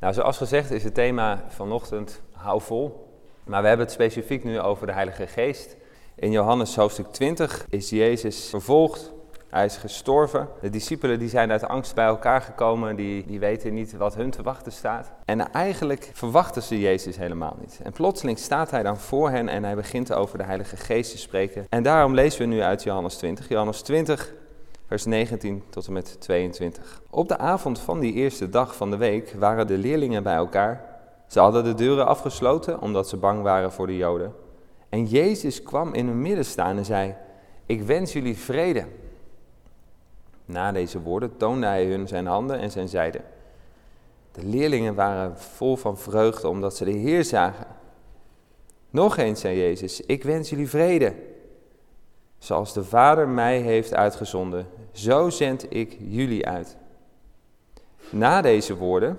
Nou, zoals gezegd is het thema vanochtend hou vol. Maar we hebben het specifiek nu over de Heilige Geest. In Johannes hoofdstuk 20 is Jezus vervolgd. Hij is gestorven. De discipelen die zijn uit angst bij elkaar gekomen. Die, die weten niet wat hun te wachten staat. En eigenlijk verwachten ze Jezus helemaal niet. En plotseling staat hij dan voor hen en hij begint over de Heilige Geest te spreken. En daarom lezen we nu uit Johannes 20. Johannes 20, vers 19 tot en met 22. Op de avond van die eerste dag van de week waren de leerlingen bij elkaar. Ze hadden de deuren afgesloten omdat ze bang waren voor de Joden. En Jezus kwam in hun midden staan en zei: Ik wens jullie vrede. Na deze woorden toonde hij hun zijn handen en zijn zijde. De leerlingen waren vol van vreugde omdat ze de Heer zagen. Nog eens, zei Jezus, ik wens jullie vrede. Zoals de Vader mij heeft uitgezonden, zo zend ik jullie uit. Na deze woorden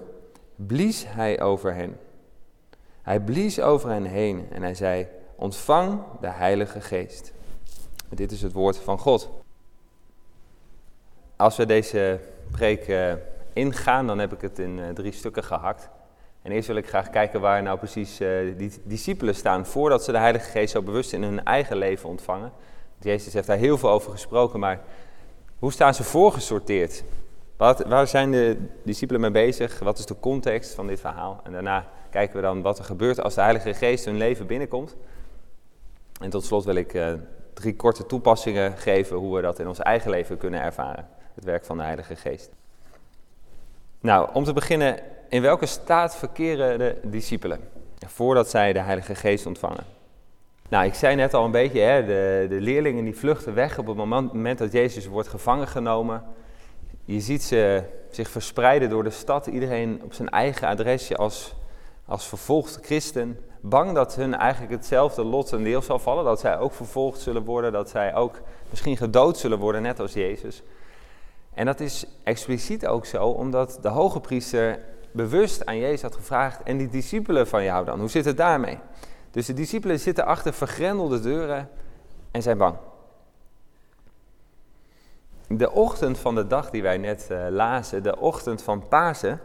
blies hij over hen. Hij blies over hen heen en hij zei, ontvang de Heilige Geest. Dit is het woord van God. Als we deze preek uh, ingaan, dan heb ik het in uh, drie stukken gehakt. En eerst wil ik graag kijken waar nou precies uh, die discipelen staan voordat ze de Heilige Geest zo bewust in hun eigen leven ontvangen. Jezus heeft daar heel veel over gesproken, maar hoe staan ze voorgesorteerd? Wat, waar zijn de discipelen mee bezig? Wat is de context van dit verhaal? En daarna kijken we dan wat er gebeurt als de Heilige Geest hun leven binnenkomt. En tot slot wil ik uh, drie korte toepassingen geven hoe we dat in ons eigen leven kunnen ervaren. Het werk van de Heilige Geest. Nou, om te beginnen, in welke staat verkeren de discipelen voordat zij de Heilige Geest ontvangen? Nou, ik zei net al een beetje, hè, de, de leerlingen die vluchten weg op het moment dat Jezus wordt gevangen genomen. Je ziet ze zich verspreiden door de stad, iedereen op zijn eigen adresje als, als vervolgd christen. Bang dat hun eigenlijk hetzelfde lot ten deel zal vallen, dat zij ook vervolgd zullen worden, dat zij ook misschien gedood zullen worden, net als Jezus. En dat is expliciet ook zo, omdat de hoge priester bewust aan Jezus had gevraagd, en die discipelen van jou dan, hoe zit het daarmee? Dus de discipelen zitten achter vergrendelde deuren en zijn bang. De ochtend van de dag die wij net uh, lazen, de ochtend van Pasen,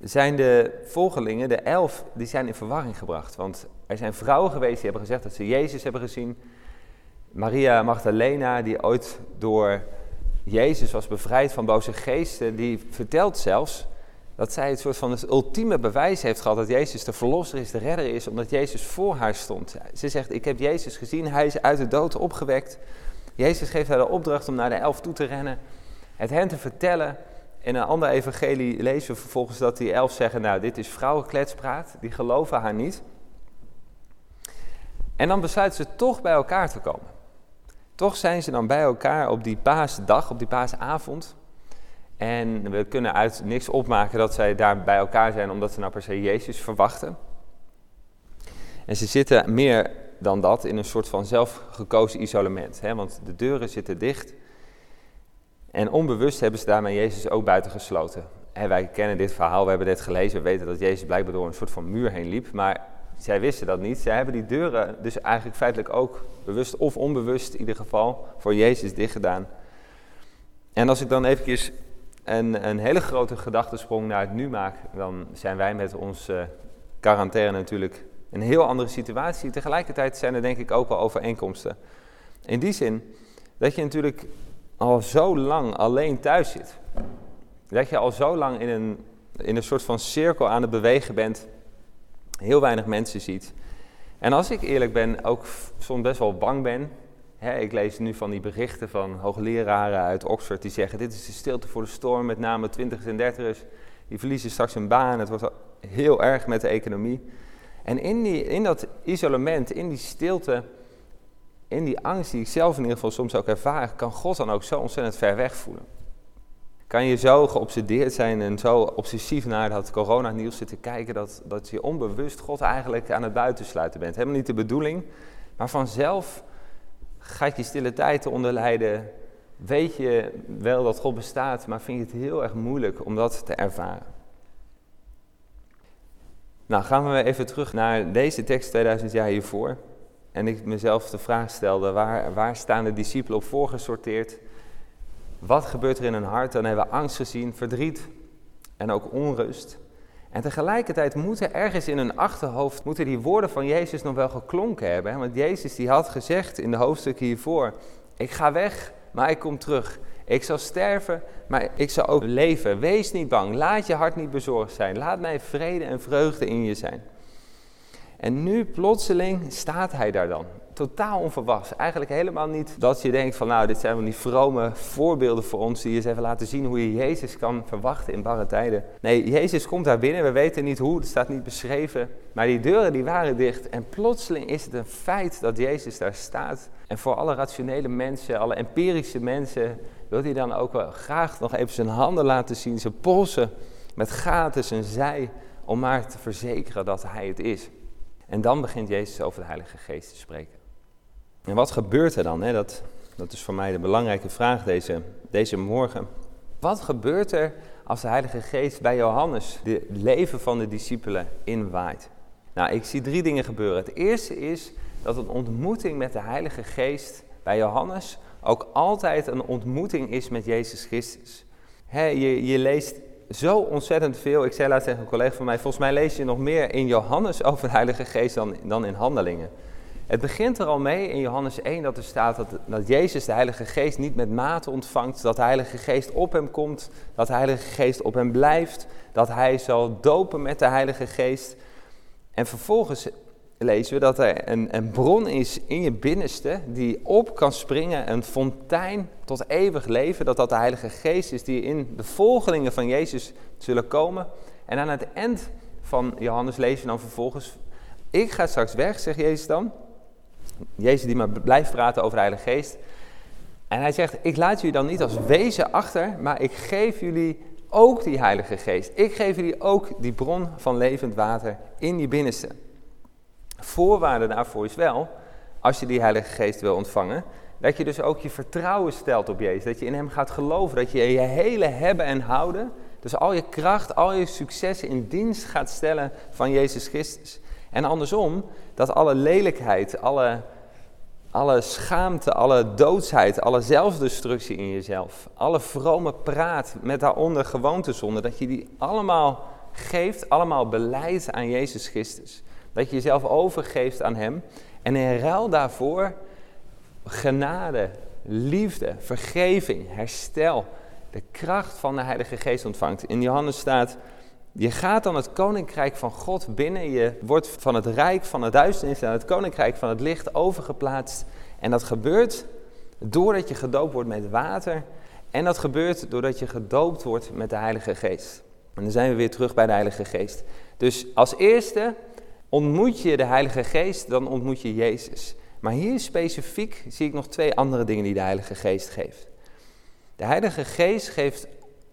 zijn de volgelingen, de elf, die zijn in verwarring gebracht. Want er zijn vrouwen geweest die hebben gezegd dat ze Jezus hebben gezien. Maria Magdalena, die ooit door Jezus was bevrijd van boze geesten, die vertelt zelfs dat zij het soort van het ultieme bewijs heeft gehad dat Jezus de verlosser is, de redder is, omdat Jezus voor haar stond. Ze zegt, ik heb Jezus gezien, hij is uit de dood opgewekt. Jezus geeft haar de opdracht om naar de elf toe te rennen, het hen te vertellen. In een ander evangelie lezen we vervolgens dat die elf zeggen, nou dit is vrouwenkletspraat, die geloven haar niet. En dan besluiten ze toch bij elkaar te komen. Toch zijn ze dan bij elkaar op die paasdag, op die paasavond. En we kunnen uit niks opmaken dat zij daar bij elkaar zijn omdat ze nou per se Jezus verwachten. En ze zitten meer dan dat in een soort van zelfgekozen isolement. Hè? Want de deuren zitten dicht. En onbewust hebben ze daarmee Jezus ook buiten gesloten. En wij kennen dit verhaal, we hebben dit gelezen. We weten dat Jezus blijkbaar door een soort van muur heen liep. Maar zij wisten dat niet. Zij hebben die deuren dus eigenlijk feitelijk ook bewust of onbewust in ieder geval voor Jezus dicht gedaan. En als ik dan eventjes een, een hele grote gedachtesprong naar het nu maak, dan zijn wij met onze quarantaine natuurlijk een heel andere situatie. Tegelijkertijd zijn er denk ik ook wel overeenkomsten. In die zin dat je natuurlijk al zo lang alleen thuis zit. Dat je al zo lang in een, in een soort van cirkel aan het bewegen bent heel weinig mensen ziet. En als ik eerlijk ben, ook soms best wel bang ben. Ik lees nu van die berichten van hoogleraren uit Oxford die zeggen: Dit is de stilte voor de storm, met name twintigers en dertigers. Die verliezen straks hun baan. Het wordt heel erg met de economie. En in, die, in dat isolement, in die stilte, in die angst die ik zelf in ieder geval soms ook ervaar, kan God dan ook zo ontzettend ver weg voelen kan je zo geobsedeerd zijn en zo obsessief naar dat coronanieuws zitten kijken, dat, dat je onbewust God eigenlijk aan het buitensluiten bent. Helemaal niet de bedoeling, maar vanzelf gaat je stille tijd onderlijden. Weet je wel dat God bestaat, maar vind je het heel erg moeilijk om dat te ervaren. Nou, gaan we even terug naar deze tekst 2000 jaar hiervoor. En ik mezelf de vraag stelde, waar, waar staan de discipelen op voorgesorteerd? Wat gebeurt er in hun hart? Dan hebben we angst gezien, verdriet en ook onrust. En tegelijkertijd moeten ergens in hun achterhoofd moeten die woorden van Jezus nog wel geklonken hebben. Want Jezus die had gezegd in de hoofdstukken hiervoor: Ik ga weg, maar ik kom terug. Ik zal sterven, maar ik zal ook leven. Wees niet bang. Laat je hart niet bezorgd zijn. Laat mij vrede en vreugde in je zijn. En nu plotseling staat hij daar dan. Totaal onverwachts. Eigenlijk helemaal niet dat je denkt van nou, dit zijn wel die vrome voorbeelden voor ons die eens even laten zien hoe je Jezus kan verwachten in barre tijden. Nee, Jezus komt daar binnen, we weten niet hoe, het staat niet beschreven. Maar die deuren die waren dicht en plotseling is het een feit dat Jezus daar staat. En voor alle rationele mensen, alle empirische mensen, wil hij dan ook wel graag nog even zijn handen laten zien, zijn polsen met gaten, zijn zij, om maar te verzekeren dat hij het is. En dan begint Jezus over de Heilige Geest te spreken. En wat gebeurt er dan? Hè? Dat, dat is voor mij de belangrijke vraag deze, deze morgen. Wat gebeurt er als de Heilige Geest bij Johannes het leven van de discipelen inwaait? Nou, ik zie drie dingen gebeuren. Het eerste is dat een ontmoeting met de Heilige Geest bij Johannes ook altijd een ontmoeting is met Jezus Christus. je, je leest zo ontzettend veel. Ik zei laatst tegen een collega van mij, volgens mij lees je nog meer in Johannes over de Heilige Geest dan, dan in Handelingen. Het begint er al mee in Johannes 1 dat er staat dat, dat Jezus de Heilige Geest niet met mate ontvangt, dat de Heilige Geest op hem komt, dat de Heilige Geest op hem blijft, dat hij zal dopen met de Heilige Geest. En vervolgens lezen we dat er een, een bron is in je binnenste die op kan springen, een fontein tot eeuwig leven, dat dat de Heilige Geest is die in de volgelingen van Jezus zullen komen. En aan het eind van Johannes lezen we dan vervolgens, ik ga straks weg, zegt Jezus dan. Jezus die maar blijft praten over de Heilige Geest. En hij zegt, ik laat jullie dan niet als wezen achter, maar ik geef jullie ook die Heilige Geest. Ik geef jullie ook die bron van levend water in je binnenste. Voorwaarde daarvoor is wel, als je die Heilige Geest wil ontvangen, dat je dus ook je vertrouwen stelt op Jezus. Dat je in Hem gaat geloven. Dat je je hele hebben en houden, dus al je kracht, al je successen in dienst gaat stellen van Jezus Christus. En andersom, dat alle lelijkheid, alle, alle schaamte, alle doodsheid, alle zelfdestructie in jezelf, alle vrome praat met daaronder gewoontezonde, dat je die allemaal geeft, allemaal beleidt aan Jezus Christus. Dat je jezelf overgeeft aan Hem. En in ruil daarvoor genade, liefde, vergeving, herstel, de kracht van de Heilige Geest ontvangt. In Johannes staat, je gaat dan het koninkrijk van God binnen. Je wordt van het rijk van het duisternis naar het koninkrijk van het licht overgeplaatst. En dat gebeurt doordat je gedoopt wordt met water. En dat gebeurt doordat je gedoopt wordt met de Heilige Geest. En dan zijn we weer terug bij de Heilige Geest. Dus als eerste Ontmoet je de Heilige Geest, dan ontmoet je Jezus. Maar hier specifiek zie ik nog twee andere dingen die de Heilige Geest geeft. De Heilige Geest geeft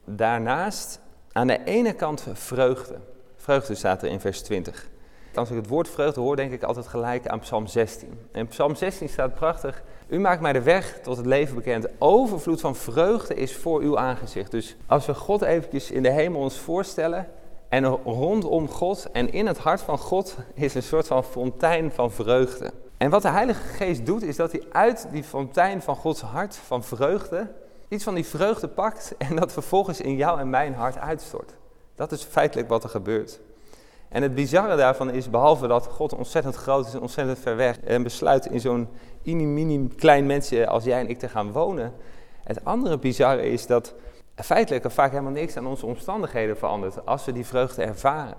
daarnaast aan de ene kant vreugde. Vreugde staat er in vers 20. Als ik het woord vreugde hoor, denk ik altijd gelijk aan Psalm 16. En Psalm 16 staat prachtig. U maakt mij de weg tot het leven bekend. Overvloed van vreugde is voor uw aangezicht. Dus als we God eventjes in de hemel ons voorstellen, en rondom God en in het hart van God is een soort van fontein van vreugde. En wat de Heilige Geest doet, is dat hij uit die fontein van Gods hart van vreugde iets van die vreugde pakt en dat vervolgens in jou en mijn hart uitstort. Dat is feitelijk wat er gebeurt. En het bizarre daarvan is, behalve dat God ontzettend groot is en ontzettend ver weg en besluit in zo'n mini klein mensje als jij en ik te gaan wonen. Het andere bizarre is dat feitelijk er vaak helemaal niks aan onze omstandigheden verandert als we die vreugde ervaren.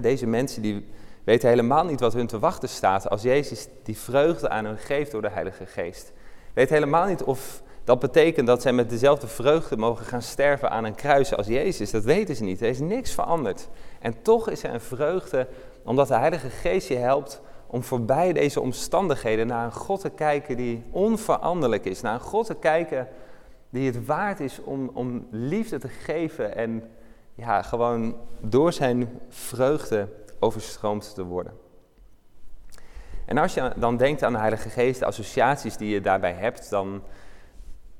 deze mensen die weten helemaal niet wat hun te wachten staat als Jezus die vreugde aan hen geeft door de Heilige Geest. Weten helemaal niet of dat betekent dat zij met dezelfde vreugde mogen gaan sterven aan een kruis als Jezus. Dat weten ze niet. Er is niks veranderd. En toch is er een vreugde omdat de Heilige Geest je helpt om voorbij deze omstandigheden naar een God te kijken die onveranderlijk is. Naar een God te kijken die het waard is om, om liefde te geven en ja, gewoon door zijn vreugde overstroomd te worden. En als je dan denkt aan de Heilige Geest, de associaties die je daarbij hebt, dan,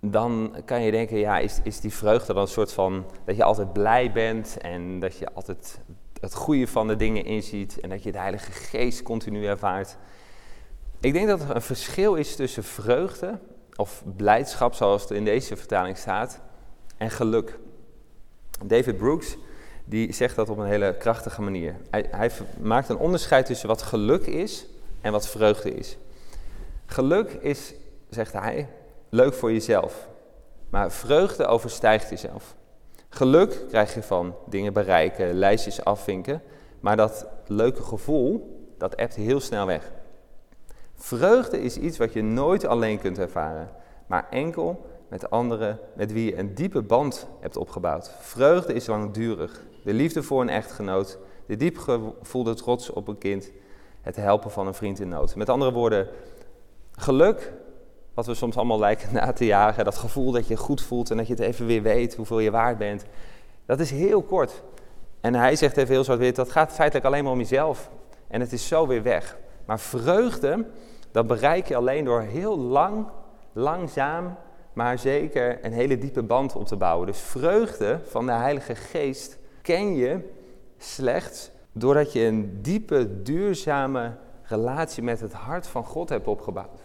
dan kan je denken, ja, is, is die vreugde dan een soort van dat je altijd blij bent en dat je altijd het goede van de dingen inziet en dat je de Heilige Geest continu ervaart. Ik denk dat er een verschil is tussen vreugde of blijdschap, zoals het in deze vertaling staat, en geluk. David Brooks die zegt dat op een hele krachtige manier. Hij, hij maakt een onderscheid tussen wat geluk is en wat vreugde is. Geluk is, zegt hij, leuk voor jezelf. Maar vreugde overstijgt jezelf. Geluk krijg je van dingen bereiken, lijstjes afvinken. Maar dat leuke gevoel, dat ebt heel snel weg. Vreugde is iets wat je nooit alleen kunt ervaren, maar enkel met anderen met wie je een diepe band hebt opgebouwd. Vreugde is langdurig. De liefde voor een echtgenoot, de diep gevoelde trots op een kind, het helpen van een vriend in nood. Met andere woorden, geluk, wat we soms allemaal lijken na te jagen, dat gevoel dat je goed voelt en dat je het even weer weet hoeveel je waard bent, dat is heel kort. En hij zegt even heel zwart-wit, dat gaat feitelijk alleen maar om jezelf. En het is zo weer weg. Maar vreugde, dat bereik je alleen door heel lang, langzaam, maar zeker een hele diepe band op te bouwen. Dus vreugde van de Heilige Geest ken je slechts doordat je een diepe, duurzame relatie met het hart van God hebt opgebouwd.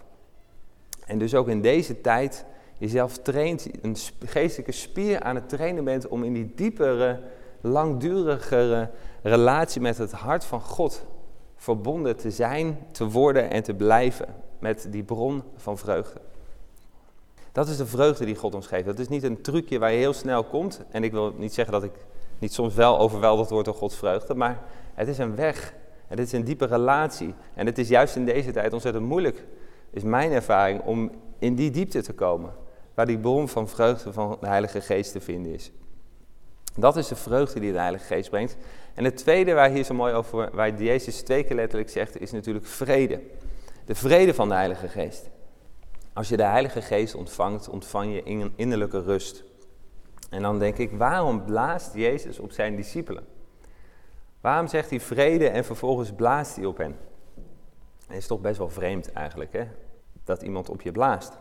En dus ook in deze tijd jezelf traint, een geestelijke spier aan het trainen bent om in die diepere, langdurigere relatie met het hart van God verbonden te zijn, te worden en te blijven met die bron van vreugde. Dat is de vreugde die God ons geeft. Dat is niet een trucje waar je heel snel komt. En ik wil niet zeggen dat ik niet soms wel overweldigd word door Gods vreugde, maar het is een weg. Het is een diepe relatie. En het is juist in deze tijd ontzettend moeilijk, is mijn ervaring, om in die diepte te komen. Waar die bron van vreugde van de Heilige Geest te vinden is. Dat is de vreugde die de Heilige Geest brengt. En het tweede waar hier zo mooi over, waar Jezus twee keer letterlijk zegt, is natuurlijk vrede. De vrede van de Heilige Geest. Als je de Heilige Geest ontvangt, ontvang je een innerlijke rust. En dan denk ik, waarom blaast Jezus op zijn discipelen? Waarom zegt hij vrede en vervolgens blaast hij op hen? Het is toch best wel vreemd eigenlijk, hè? Dat iemand op je blaast.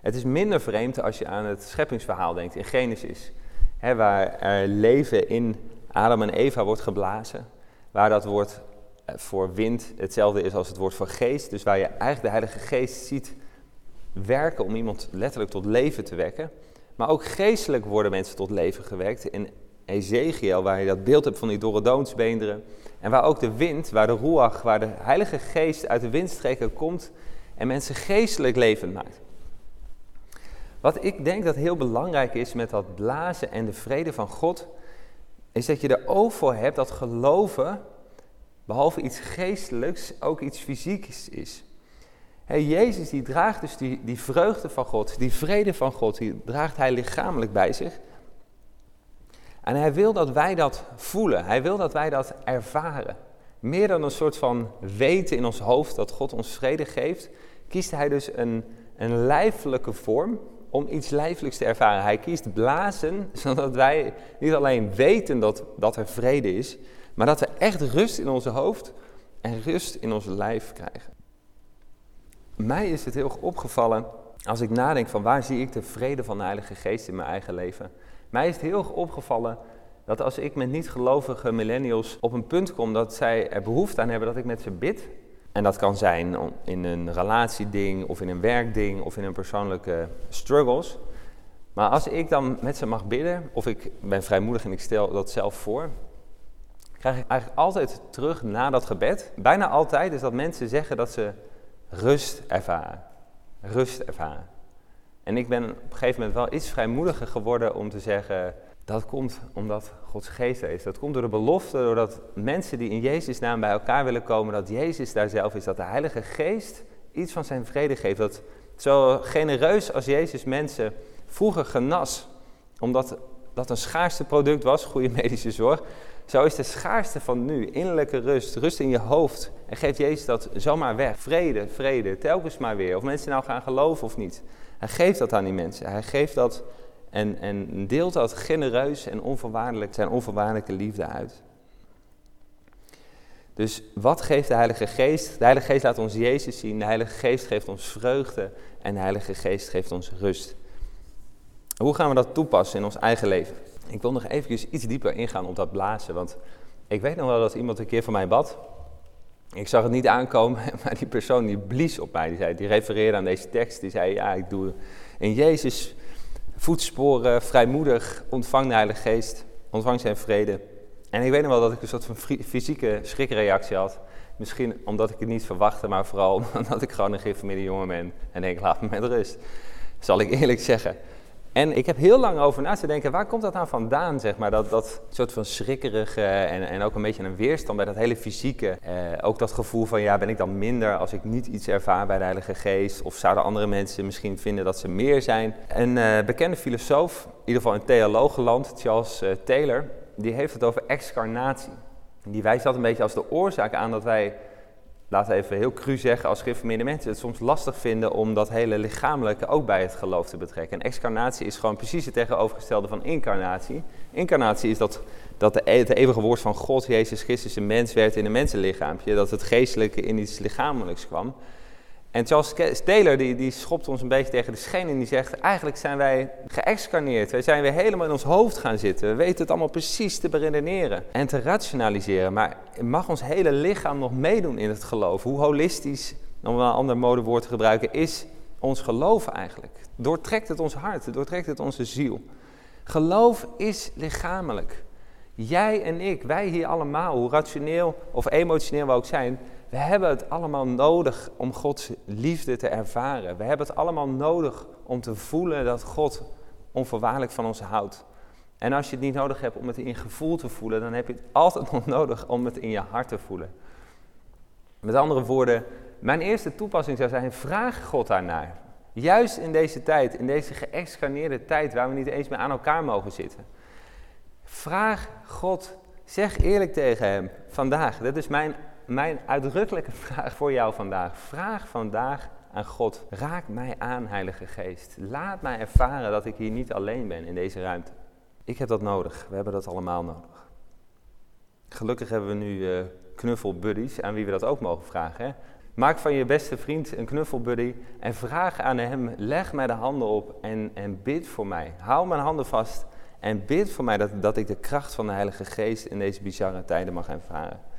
Het is minder vreemd als je aan het scheppingsverhaal denkt in Genesis. Hè, waar er leven in Adam en Eva wordt geblazen. Waar dat woord eh, voor wind hetzelfde is als het woord voor geest. Dus waar je eigenlijk de Heilige Geest ziet werken om iemand letterlijk tot leven te wekken. Maar ook geestelijk worden mensen tot leven gewekt. In Ezekiel, waar je dat beeld hebt van die dorre En waar ook de wind, waar de ruach, waar de Heilige Geest uit de windstreken komt en mensen geestelijk levend maakt. Wat ik denk dat heel belangrijk is met dat blazen en de vrede van God, is dat je er oog voor hebt dat geloven, behalve iets geestelijks, ook iets fysieks is. Hey, Jezus die draagt dus die, die vreugde van God, die vrede van God, die draagt hij lichamelijk bij zich. En hij wil dat wij dat voelen, hij wil dat wij dat ervaren. Meer dan een soort van weten in ons hoofd dat God ons vrede geeft, kiest hij dus een, een lijfelijke vorm om iets lijfelijks te ervaren. Hij kiest blazen, zodat wij niet alleen weten dat, dat er vrede is, maar dat we echt rust in onze hoofd en rust in ons lijf krijgen. Mij is het heel erg opgevallen als ik nadenk van waar zie ik de vrede van de Heilige Geest in mijn eigen leven. Mij is het heel erg opgevallen dat als ik met niet-gelovige millennials op een punt kom dat zij er behoefte aan hebben dat ik met ze bid, en dat kan zijn in een relatieding of in een werkding of in een persoonlijke struggles. Maar als ik dan met ze mag bidden, of ik ben vrijmoedig en ik stel dat zelf voor, krijg ik eigenlijk altijd terug na dat gebed, bijna altijd, is dat mensen zeggen dat ze rust ervaren. Rust ervaren. En ik ben op een gegeven moment wel iets vrijmoediger geworden om te zeggen, dat komt omdat Gods geest is. Dat komt door de belofte, doordat mensen die in Jezus' naam bij elkaar willen komen, dat Jezus daar zelf is, dat de Heilige Geest iets van zijn vrede geeft. Dat zo genereus als Jezus mensen vroeger genas, omdat dat een schaarste product was, goede medische zorg, zo is de schaarste van nu, innerlijke rust, rust in je hoofd. En geeft Jezus dat zomaar weg. Vrede, vrede, telkens maar weer. Of mensen nou gaan geloven of niet. Hij geeft dat aan die mensen. Hij geeft dat en, en deelt dat genereus en onvoorwaardelijk, zijn onvoorwaardelijke liefde uit. Dus wat geeft de Heilige Geest? De Heilige Geest laat ons Jezus zien. De Heilige Geest geeft ons vreugde. En de Heilige Geest geeft ons rust. Hoe gaan we dat toepassen in ons eigen leven? Ik wil nog even iets dieper ingaan op dat blazen. Want ik weet nog wel dat iemand een keer voor mij bad. Ik zag het niet aankomen, maar die persoon die blies op mij. Die, zei, die refereerde aan deze tekst. Die zei, ja, ik doe in Jezus voetsporen, vrijmoedig, ontvang de Heilige Geest. ontvang zijn vrede. En ik weet nog wel dat ik een soort van fysieke schrikreactie had. Misschien omdat ik het niet verwachtte, maar vooral omdat ik gewoon een geïnformeerde jongen ben. En denk, laat me met rust. Zal ik eerlijk zeggen. En ik heb heel lang over na te denken, waar komt dat nou vandaan, zeg maar? Dat, dat soort van schrikkerige en, en ook een beetje een weerstand bij dat hele fysieke. Eh, ook dat gevoel van, ja, ben ik dan minder als ik niet iets ervaar bij de Heilige Geest? Of zouden andere mensen misschien vinden dat ze meer zijn? Een uh, bekende filosoof, in ieder geval in theologenland, Charles uh, Taylor, die heeft het over excarnatie. Die wijst dat een beetje als de oorzaak aan dat wij laten even heel cru zeggen, als geïnformeerde mensen het soms lastig vinden om dat hele lichamelijke ook bij het geloof te betrekken. En excarnatie is gewoon precies het tegenovergestelde van incarnatie. Incarnatie is dat, dat de, het eeuwige woord van God, Jezus Christus, een mens werd in een mensenlichaampje. Dat het geestelijke in iets lichamelijks kwam. En Charles Taylor die, die schopt ons een beetje tegen de scheen en die zegt, eigenlijk zijn wij geëxcarneerd. Wij zijn weer helemaal in ons hoofd gaan zitten. We weten het allemaal precies te beredeneren en te rationaliseren. Maar mag ons hele lichaam nog meedoen in het geloof? Hoe holistisch, om een ander modewoord te gebruiken, is ons geloof eigenlijk? Doortrekt het ons hart, doortrekt het onze ziel. Geloof is lichamelijk. Jij en ik, wij hier allemaal, hoe rationeel of emotioneel we ook zijn, we hebben het allemaal nodig om Gods liefde te ervaren. We hebben het allemaal nodig om te voelen dat God onvoorwaardelijk van ons houdt. En als je het niet nodig hebt om het in gevoel te voelen, dan heb je het altijd nog nodig om het in je hart te voelen. Met andere woorden, mijn eerste toepassing zou zijn: vraag God daarnaar. Juist in deze tijd, in deze geëxcarneerde tijd waar we niet eens meer aan elkaar mogen zitten. Vraag God, zeg eerlijk tegen Hem vandaag. Dat is mijn mijn uitdrukkelijke vraag voor jou vandaag. Vraag vandaag aan God. Raak mij aan, Heilige Geest. Laat mij ervaren dat ik hier niet alleen ben in deze ruimte. Ik heb dat nodig. We hebben dat allemaal nodig. Gelukkig hebben we nu uh, knuffelbuddies aan wie we dat ook mogen vragen. Hè? Maak van je beste vriend een knuffelbuddy en vraag aan hem, leg mij de handen op en, en bid voor mij. Hou mijn handen vast en bid voor mij dat, dat ik de kracht van de Heilige Geest in deze bizarre tijden mag ervaren.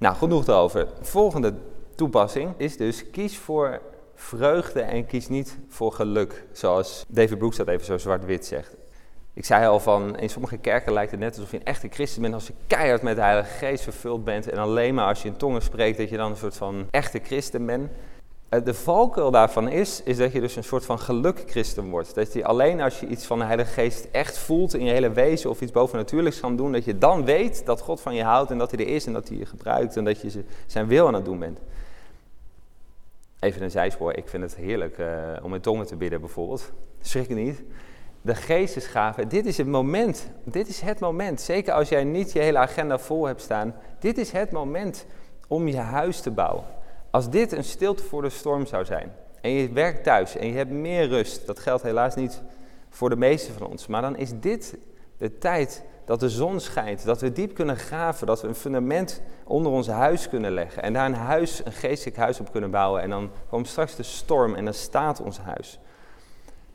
Nou, genoeg erover. Volgende toepassing is dus kies voor vreugde en kies niet voor geluk. Zoals David Brooks dat even zo zwart-wit zegt. Ik zei al van, in sommige kerken lijkt het net alsof je een echte christen bent als je keihard met de Heilige Geest vervuld bent. En alleen maar als je in tongen spreekt dat je dan een soort van echte christen bent. Eh, de valkuil daarvan is, is dat je dus een soort van gelukchristen wordt. Dat je alleen als je iets van de Heilige Geest echt voelt in je hele wezen of iets bovennatuurlijks kan doen, dat je dan weet dat God van je houdt en dat hij er is en dat hij je gebruikt en dat je zijn wil aan het doen bent. Even een zijspoor, ik vind het heerlijk uh, om in tongen te bidden bijvoorbeeld. Schrik niet. De geestesgaven, dit is het moment. Dit is het moment. Zeker als jij niet je hele agenda vol hebt staan. Dit is het moment om je huis te bouwen. Als dit een stilte voor de storm zou zijn, en je werkt thuis en je hebt meer rust, dat geldt helaas niet voor de meeste van ons, maar dan is dit de tijd dat de zon schijnt, dat we diep kunnen graven, dat we een fundament onder ons huis kunnen leggen en daar een huis, een geestelijk huis op kunnen bouwen en dan komt straks de storm en dan staat ons huis.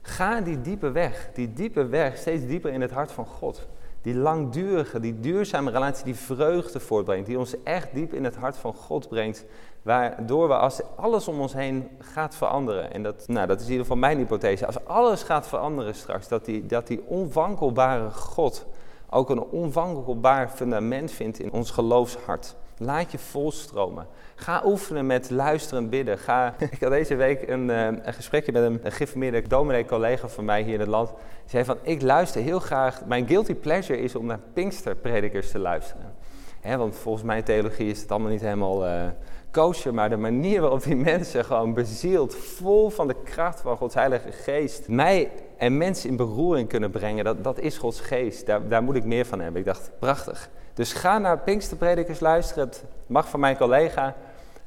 Ga die diepe weg, die diepe weg, steeds dieper in het hart van God. Die langdurige, die duurzame relatie die vreugde voortbrengt, die ons echt diep in het hart van God brengt, waardoor we als alles om ons heen gaat veranderen, en dat, nou, dat is in ieder geval mijn hypothese, als alles gaat veranderen straks, dat die, dat die onwankelbare God ook een onwankelbaar fundament vindt in ons geloofshart. Laat je volstromen. Ga oefenen met luisteren bidden. Ga, ik had deze week een, uh, een gesprekje met een, een dominee-collega van mij hier in het land. Die zei van, ik luister heel graag, mijn guilty pleasure is om naar Pinksterpredikers te luisteren. want volgens mijn theologie is het allemaal niet helemaal... Uh, maar de manier waarop die mensen gewoon bezield, vol van de kracht van Gods Heilige Geest, mij en mensen in beroering kunnen brengen, dat, dat is Gods Geest. Daar, daar moet ik meer van hebben. Ik dacht, prachtig. Dus ga naar Pinksterpredikers luisteren, het mag van mijn collega.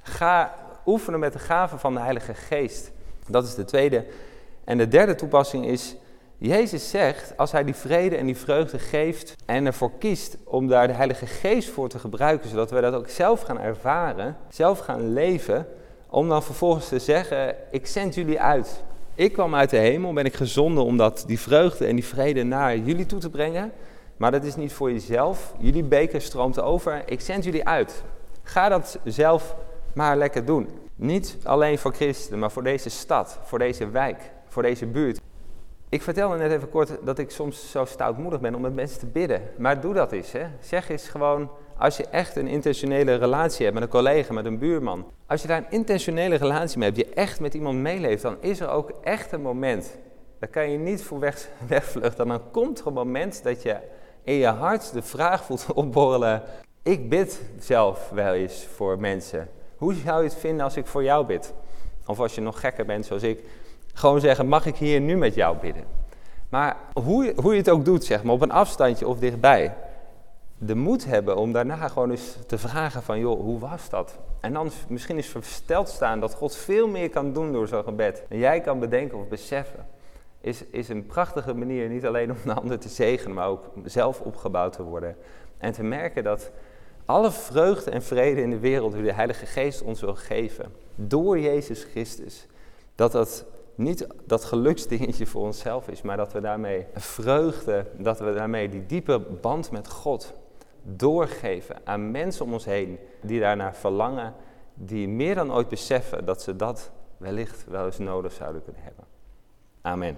Ga oefenen met de gaven van de Heilige Geest. Dat is de tweede. En de derde toepassing is, Jezus zegt, als hij die vrede en die vreugde geeft en ervoor kiest om daar de Heilige Geest voor te gebruiken, zodat wij dat ook zelf gaan ervaren, zelf gaan leven, om dan vervolgens te zeggen, ik zend jullie uit. Ik kwam uit de hemel, ben ik gezonden om dat, die vreugde en die vrede naar jullie toe te brengen. Maar dat is niet voor jezelf. Jullie beker stroomt over. Ik zend jullie uit. Ga dat zelf maar lekker doen. Niet alleen voor christenen, maar voor deze stad, voor deze wijk, voor deze buurt. Ik vertelde net even kort dat ik soms zo stoutmoedig ben om met mensen te bidden. Maar doe dat eens. Hè. Zeg eens gewoon, als je echt een intentionele relatie hebt met een collega, met een buurman. Als je daar een intentionele relatie mee hebt, je echt met iemand meeleeft, dan is er ook echt een moment. Daar kan je niet voor weg, wegvluchten. Dan komt er een moment dat je in je hart de vraag voelt opborrelen. Ik bid zelf wel eens voor mensen. Hoe zou je het vinden als ik voor jou bid? Of als je nog gekker bent zoals ik, gewoon zeggen, mag ik hier nu met jou bidden? Maar hoe, hoe je het ook doet, zeg maar, op een afstandje of dichtbij. De moed hebben om daarna gewoon eens te vragen van, joh, hoe was dat? En dan misschien eens versteld staan dat God veel meer kan doen door zo'n gebed. En jij kan bedenken of beseffen. Is, is een prachtige manier, niet alleen om de ander te zegenen, maar ook zelf opgebouwd te worden. En te merken dat alle vreugde en vrede in de wereld, die de Heilige Geest ons wil geven, door Jezus Christus, dat dat niet dat geluksdingetje voor onszelf is, maar dat we daarmee vreugde, dat we daarmee die diepe band met God doorgeven aan mensen om ons heen die daarnaar verlangen, die meer dan ooit beseffen dat ze dat wellicht wel eens nodig zouden kunnen hebben. Amen.